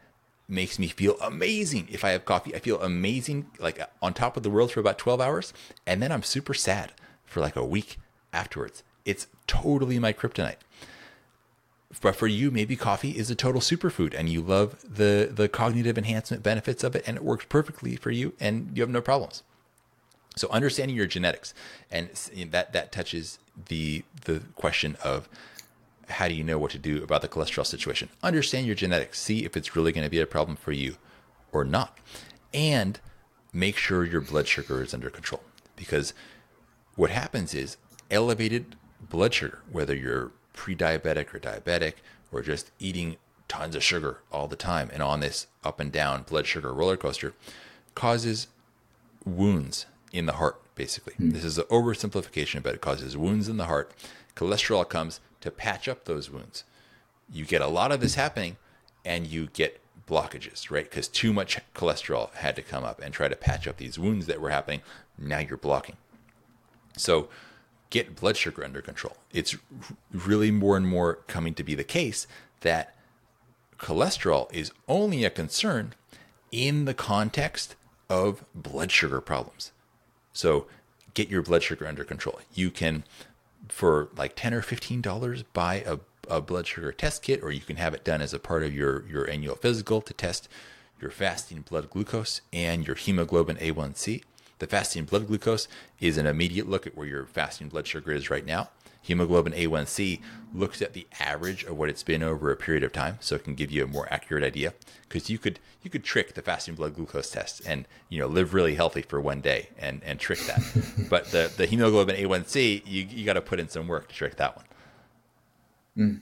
makes me feel amazing. If I have coffee, I feel amazing, like on top of the world for about 12 hours. And then I'm super sad for like a week afterwards. It's totally my kryptonite but for you, maybe coffee is a total superfood and you love the, the cognitive enhancement benefits of it and it works perfectly for you and you have no problems. So understanding your genetics and that, that touches the, the question of how do you know what to do about the cholesterol situation? Understand your genetics. See if it's really going to be a problem for you or not. And make sure your blood sugar is under control because what happens is elevated blood sugar, whether you're pre-diabetic or diabetic or just eating tons of sugar all the time and on this up and down blood sugar roller coaster causes wounds in the heart basically. Mm. this is an oversimplification but it causes wounds in the heart. Cholesterol comes to patch up those wounds. You get a lot of this happening and you get blockages right? Because too much cholesterol had to come up and try to patch up these wounds that were happening. Now you're blocking. So get blood sugar under control. It's really more and more coming to be the case that cholesterol is only a concern in the context of blood sugar problems. So get your blood sugar under control. You can, for like 10 or $15, buy a, a blood sugar test kit, or you can have it done as a part of your, your annual physical to test your fasting blood glucose and your hemoglobin A1C. The fasting blood glucose is an immediate look at where your fasting blood sugar is right now. Hemoglobin A1C looks at the average of what it's been over a period of time, so it can give you a more accurate idea. Because you could you could trick the fasting blood glucose test and you know live really healthy for one day and and trick that. but the the hemoglobin A1C you you got to put in some work to trick that one. Mm.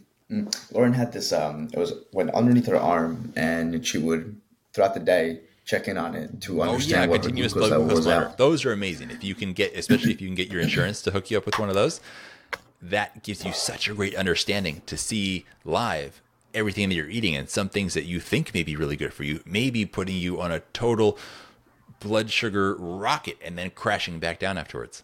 Lauren had this. Um, it was went underneath her arm, and she would throughout the day check in on it to understand Oh yeah, what continuous glucose blood level glucose was monitor. at. Those are amazing. If you can get, especially if you can get your insurance to hook you up with one of those, that gives you such a great understanding to see live everything that you're eating and some things that you think may be really good for you, maybe putting you on a total blood sugar rocket and then crashing back down afterwards.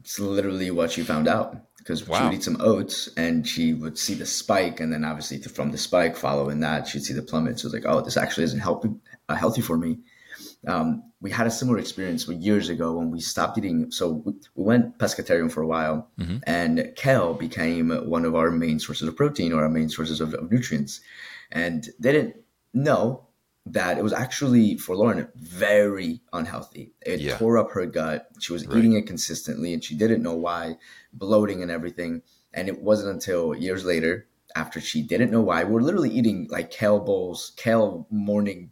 It's literally what she found out because she would eat some oats and she would see the spike, and then obviously from the spike following that, she'd see the plummet. So it's like, oh, this actually isn't healthy, uh, healthy for me. Um, we had a similar experience years ago when we stopped eating. So we, we went pescatarian for a while, and kale became one of our main sources of protein or our main sources of, of nutrients. And they didn't know that it was actually for Lauren very unhealthy. It Yeah. tore up her gut. She was eating it consistently, and she didn't know why, bloating and everything. And it wasn't until years later, after she didn't know why, we're literally eating like kale bowls, kale morning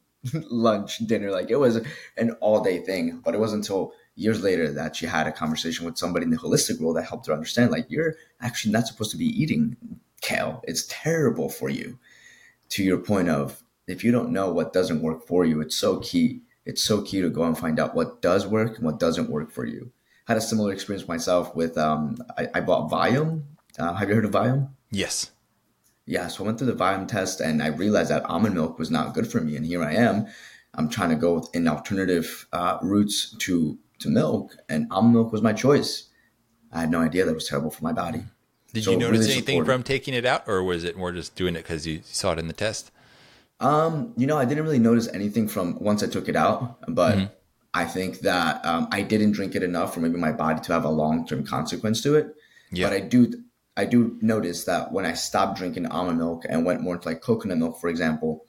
lunch, dinner. Like it was an all day thing. But it wasn't until years later that she had a conversation with somebody in the holistic world that helped her understand like you're actually not supposed to be eating kale. It's terrible for you. To your point of if you don't know what doesn't work for you, it's so key. It's so key to go and find out what does work and what doesn't work for you. Had a similar experience myself with um, I, I bought Viome. Uh, have you heard of Viome? Yes. Yeah, so I went through the Viome test and I realized that almond milk was not good for me. And here I am. I'm trying to go in alternative uh, routes to to milk, and almond milk was my choice. I had no idea that was terrible for my body. Did So you notice really anything supportive. from taking it out, or was it more just doing it because you saw it in the test? Um, you know, I didn't really notice anything from once I took it out, but Mm-hmm. I think that um, I didn't drink it enough for maybe my body to have a long term consequence to it. Yeah. But I do, I do notice that when I stopped drinking almond milk and went more to like coconut milk, for example,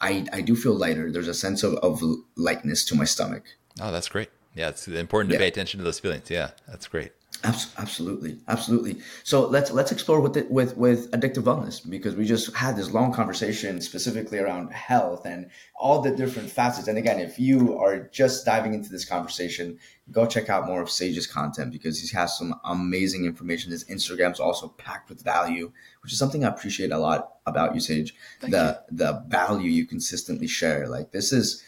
I I do feel lighter. There's a sense of, of lightness to my stomach. Oh, that's great. Yeah, it's important to Yeah. pay attention to those feelings. Yeah, that's great. Abs- Absolutely, absolutely. So let's let's explore with it with with addictive wellness because we just had this long conversation specifically around health and all the different facets. And again, if you are just diving into this conversation, go check out more of Sage's content because he has some amazing information. His Instagram's also packed with value, which is something I appreciate a lot about you, Sage. Thank the the value you consistently share. Like this is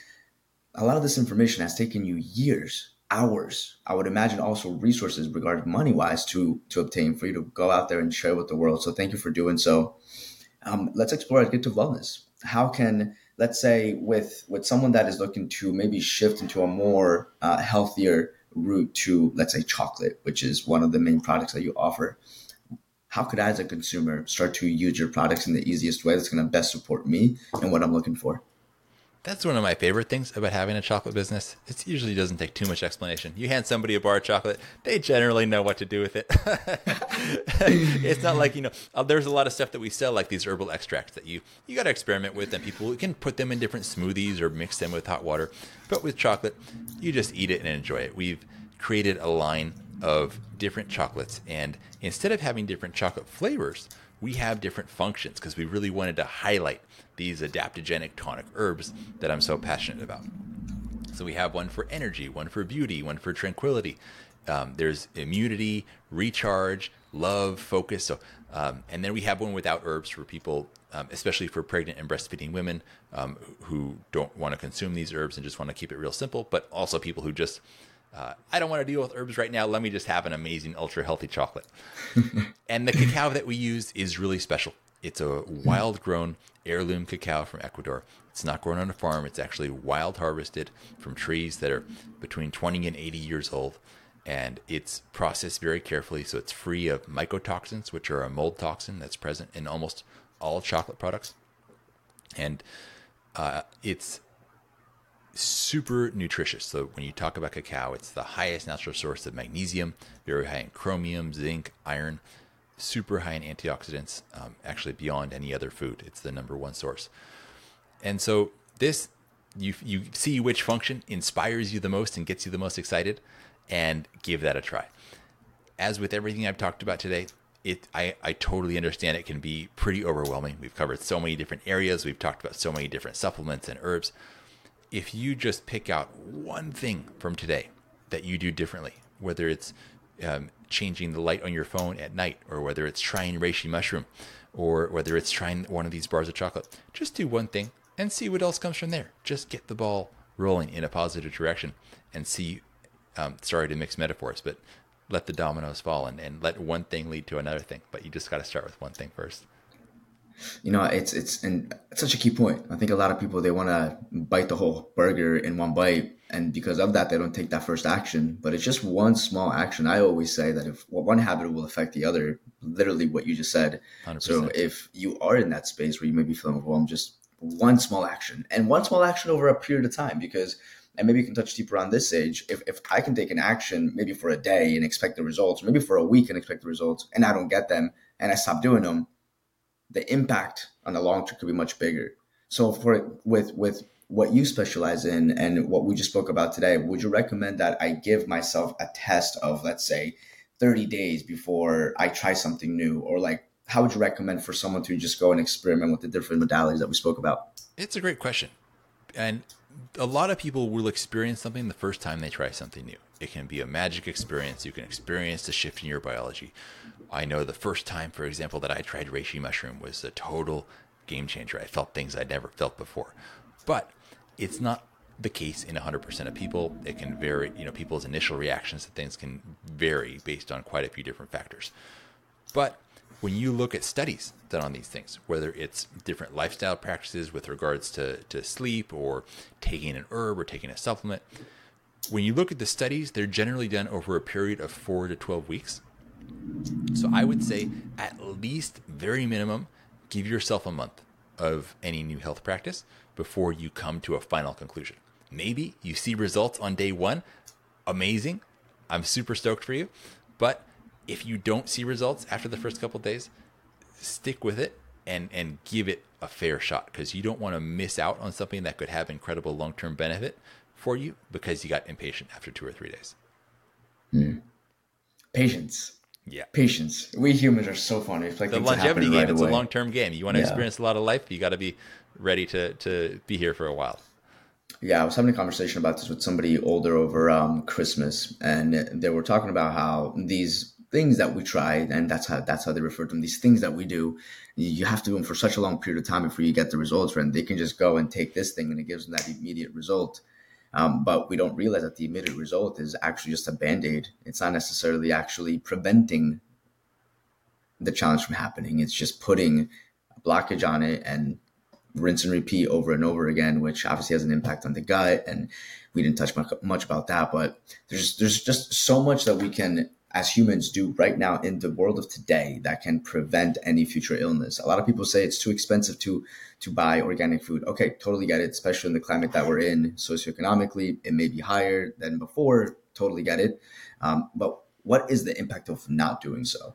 a lot of this information has taken you years hours. I would imagine also resources regarding money wise to to obtain for you to go out there and share with the world. So thank you for doing so. Um, let's explore Addictive Wellness. How can let's say with with someone that is looking to maybe shift into a more uh, healthier route to let's say chocolate which is one of the main products that you offer how could i as a consumer start to use your products in the easiest way that's going to best support me and what i'm looking for That's one of my favorite things about having a chocolate business. It usually doesn't take too much explanation. You hand somebody a bar of chocolate, they generally know what to do with it. it's not like, you know, uh, there's a lot of stuff that we sell, like these herbal extracts that you, you got to experiment with, and people can put them in different smoothies or mix them with hot water. But with chocolate, you just eat it and enjoy it. We've created a line of different chocolates, and instead of having different chocolate flavors, we have different functions because we really wanted to highlight these adaptogenic tonic herbs that I'm so passionate about. So we have one for energy, one for beauty, one for tranquility. Um, there's immunity, recharge, love, focus. So, um, and then we have one without herbs for people, um, especially for pregnant and breastfeeding women um, who don't want to consume these herbs and just want to keep it real simple. But also people who just, uh, I don't want to deal with herbs right now. Let me just have an amazing, ultra healthy chocolate. and the cacao that we use is really special. It's a wild grown heirloom cacao from Ecuador. It's not grown on a farm, it's actually wild harvested from trees that are between 20 and 80 years old. And it's processed very carefully, so it's free of mycotoxins, which are a mold toxin that's present in almost all chocolate products. And uh, it's super nutritious. So when you talk about cacao, it's the highest natural source of magnesium, very high in chromium, zinc, iron, super high in antioxidants, um, actually beyond any other food. It's the number one source. And so this, you you see which function inspires you the most and gets you the most excited, and give that a try. As with everything I've talked about today, it I, I totally understand it can be pretty overwhelming. We've covered so many different areas. We've talked about so many different supplements and herbs. If you just pick out one thing from today that you do differently, whether it's um, changing the light on your phone at night, or whether it's trying reishi mushroom, or whether it's trying one of these bars of chocolate. Just do one thing and see what else comes from there. Just get the ball rolling in a positive direction and see. Um, sorry to mix metaphors, but let the dominoes fall and, and let one thing lead to another thing. But you just got to start with one thing first. You know, it's it's and it's such a key point. I think a lot of people they want to bite the whole burger in one bite, and because of that, they don't take that first action. But it's just one small action. I always say that if one habit will affect the other, literally what you just said. 100%. So if you are in that space where you may be feeling overwhelmed, just one small action and one small action over a period of time, because and maybe you can touch deeper on this Sage. If, if I can take an action maybe for a day and expect the results, maybe for a week and expect the results, and I don't get them and I stop doing them, the impact on the long term could be much bigger. So for with with what you specialize in and what we just spoke about today, would you recommend that I give myself a test of let's say 30 days before I try something new or like how would you recommend for someone to just go and experiment with the different modalities that we spoke about? It's a great question. And a lot of people will experience something the first time they try something new. It can be a magic experience. You can experience a shift in your biology. I know the first time, for example, that I tried reishi mushroom was a total game changer. I felt things I'd never felt before. But it's not the case in 100% of people. It can vary, you know, people's initial reactions to things can vary based on quite a few different factors. But when you look at studies done on these things, whether it's different lifestyle practices with regards to, to sleep or taking an herb or taking a supplement, when you look at the studies, they're generally done over a period of four to 12 weeks. So I would say, at least, very minimum, give yourself a month of any new health practice before you come to a final conclusion. Maybe you see results on day one. Amazing. I'm super stoked for you. But if you don't see results after the first couple days, stick with it and and give it a fair shot because you don't want to miss out on something that could have incredible long term benefit for you because you got impatient after two or three days. Mm. Patience. Yeah. Patience. We humans are so funny. It's like the longevity game. Right it's away. a long term game. You want to yeah. experience a lot of life. You got to be ready to to be here for a while. Yeah, I was having a conversation about this with somebody older over um, Christmas, and they were talking about how these things that we try, and that's how that's how they refer to them. These things that we do, you have to do them for such a long period of time before you get the results. And they can just go and take this thing, and it gives them that immediate result. Um, but we don't realize that the immediate result is actually just a band aid. It's not necessarily actually preventing the challenge from happening. It's just putting a blockage on it and rinse and repeat over and over again, which obviously has an impact on the gut. And we didn't touch much, much about that, but there's there's just so much that we can as humans do right now in the world of today that can prevent any future illness. A lot of people say it's too expensive to to buy organic food. Okay, totally get it, especially in the climate that we're in. Socioeconomically, it may be higher than before. Totally get it. Um, but what is the impact of not doing so?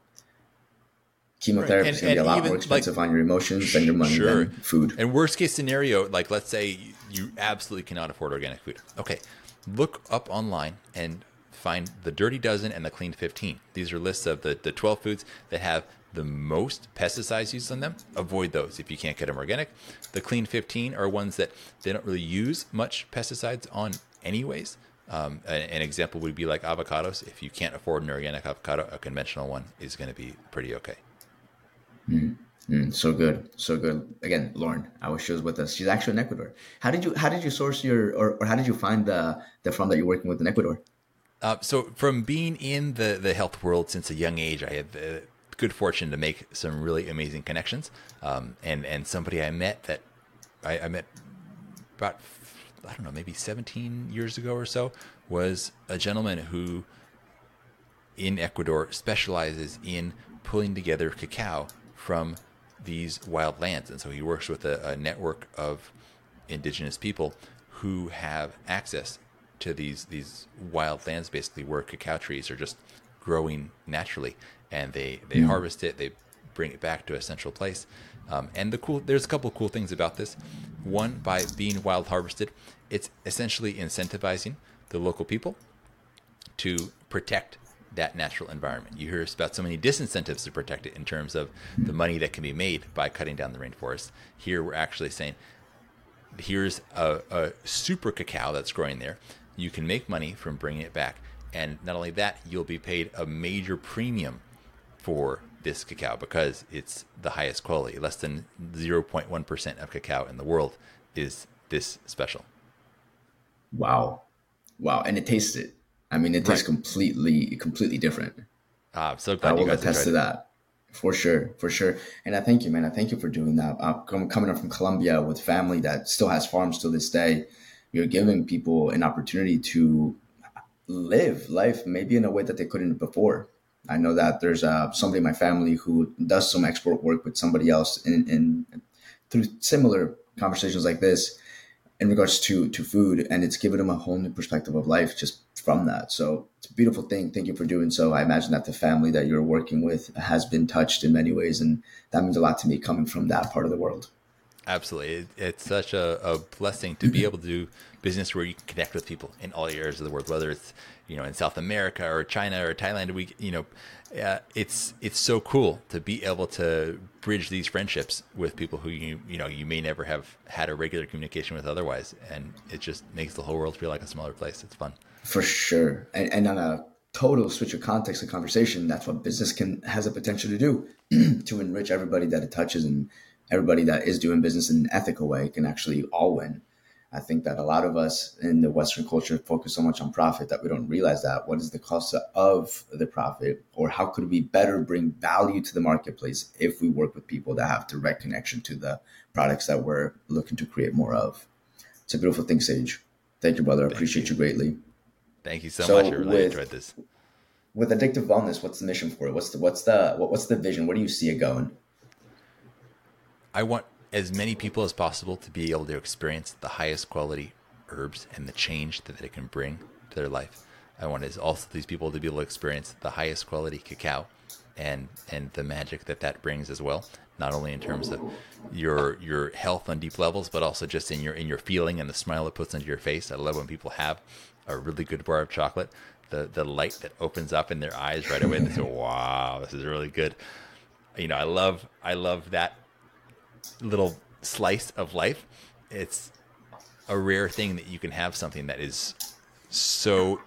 Chemotherapy right. is going to be a lot more expensive like, on your emotions than your money sure. than food. And worst case scenario, like let's say you absolutely cannot afford organic food. Okay, look up online and find the Dirty Dozen and the Clean 15. These are lists of the, the 12 foods that have the most pesticides used on them. Avoid those if you can't get them organic. The Clean 15 are ones that they don't really use much pesticides on, anyways. Um, an, example would be like avocados. If you can't afford an organic avocado, a conventional one is going to be pretty okay. Mm, mm, so good, so good. Again, Lauren, I wish she was with us. She's actually in Ecuador. How did you how did you source your or, or how did you find the the farm that you're working with in Ecuador? Uh, so, from being in the, the health world since a young age, I had the good fortune to make some really amazing connections. Um, and and somebody I met that I, I, met about I don't know maybe 17 years ago or so was a gentleman who in Ecuador specializes in pulling together cacao from these wild lands, and so he works with a, a network of indigenous people who have access to these these wild lands basically where cacao trees are just growing naturally and they they mm. harvest it they bring it back to a central place um, and the cool there's a couple of cool things about this one by being wild harvested it's essentially incentivizing the local people to protect that natural environment. You hear about so many disincentives to protect it in terms of the money that can be made by cutting down the rainforest. Here, we're actually saying, here's a, a super cacao that's growing there you can make money from bringing it back. And not only that, you'll be paid a major premium for this cacao because it's the highest quality. Less than 0.1% of cacao in the world is this special. Wow. Wow. And it tastes it. I mean, it tastes right. completely, completely different. Ah, I'm so glad I will attest to that. For sure, for sure. And I thank you, man. I thank you for doing that. I'm coming up from Colombia with family that still has farms to this day. You're giving people an opportunity to live life maybe in a way that they couldn't before. I know that there's uh, somebody in my family who does some export work with somebody else in through similar conversations like this in regards to to food and it's given them a whole new perspective of life just from that. So it's a beautiful thing. Thank you for doing so. I imagine that the family that you're working with has been touched in many ways and that means a lot to me coming from that part of the world absolutely. It, it's such a, a blessing to be able to do business where you can connect with people in all areas of the world whether it's you know in south america or china or thailand. We you know uh, it's it's so cool to be able to bridge these friendships with people who you you know you may never have had a regular communication with otherwise, and it just makes the whole world feel like a smaller place. It's fun. For sure, and, and on a total switch of context of conversation, that's what business can has a potential to do to enrich everybody that it touches and everybody that is doing business in an ethical way can actually all win. I think that a lot of us in the Western culture focus so much on profit that we don't realize that what is the cost of the profit, or how could we better bring value to the marketplace if we work with people that have direct connection to the products that we're looking to create more of. It's a beautiful thing, Sage. Thank you, brother. I appreciate you. you. greatly. Thank you so, so much. I really with, enjoyed this. With addictive wellness, what's the mission for it? What's the what's the what, what's the vision? Where do you see it going? I want as many people as possible to be able to experience the highest quality herbs and the change that it can bring to their life. I want also these people to be able to experience the highest quality cacao and and the magic that that brings as well. Not only in terms of your your health on deep levels, but also just in your in your feeling and the smile it puts into your face. I love when people have a really good bar of chocolate, the the light that opens up in their eyes right away. They say, "Wow, this is really good." You know, I love I love that little slice of life. It's a rare thing that you can have something that is so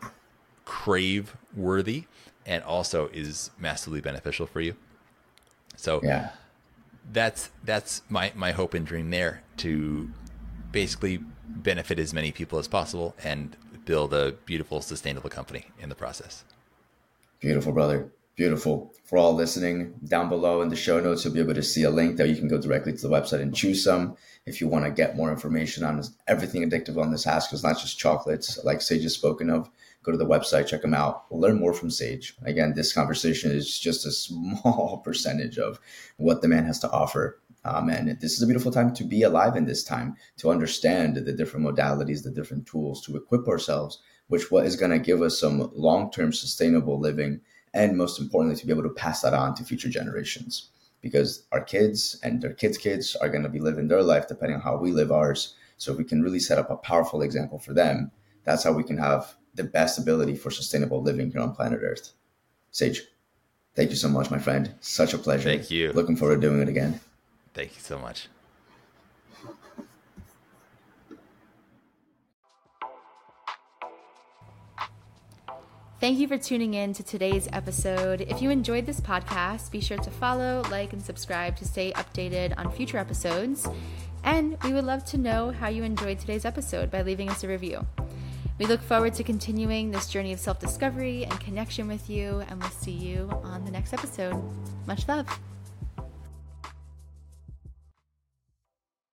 crave worthy and also is massively beneficial for you. So yeah. that's that's my, my hope and dream there to basically benefit as many people as possible and build a beautiful sustainable company in the process. Beautiful brother. Beautiful. For all listening, down below in the show notes, you'll be able to see a link that you can go directly to the website and choose some. If you want to get more information on everything addictive on this because not just chocolates, like Sage has spoken of, go to the website, check them out, learn more from Sage. Again, this conversation is just a small percentage of what the man has to offer. Um, and this is a beautiful time to be alive in this time, to understand the different modalities, the different tools, to equip ourselves, which what is going to give us some long-term sustainable living and most importantly to be able to pass that on to future generations. Because our kids and their kids kids are going to be living their life depending on how we live ours. So if we can really set up a powerful example for them that's how we can have the best ability for sustainable living here on planet earth. Sage thank you so much my friend. Such a pleasure. Thank you. Looking forward to doing it again. Thank you so much Thank you for tuning in to today's episode. If you enjoyed this podcast, be sure to follow, like, and subscribe to stay updated on future episodes. And we would love to know how you enjoyed today's episode by leaving us a review. We look forward to continuing this journey of self discovery and connection with you, and we'll see you on the next episode. Much love.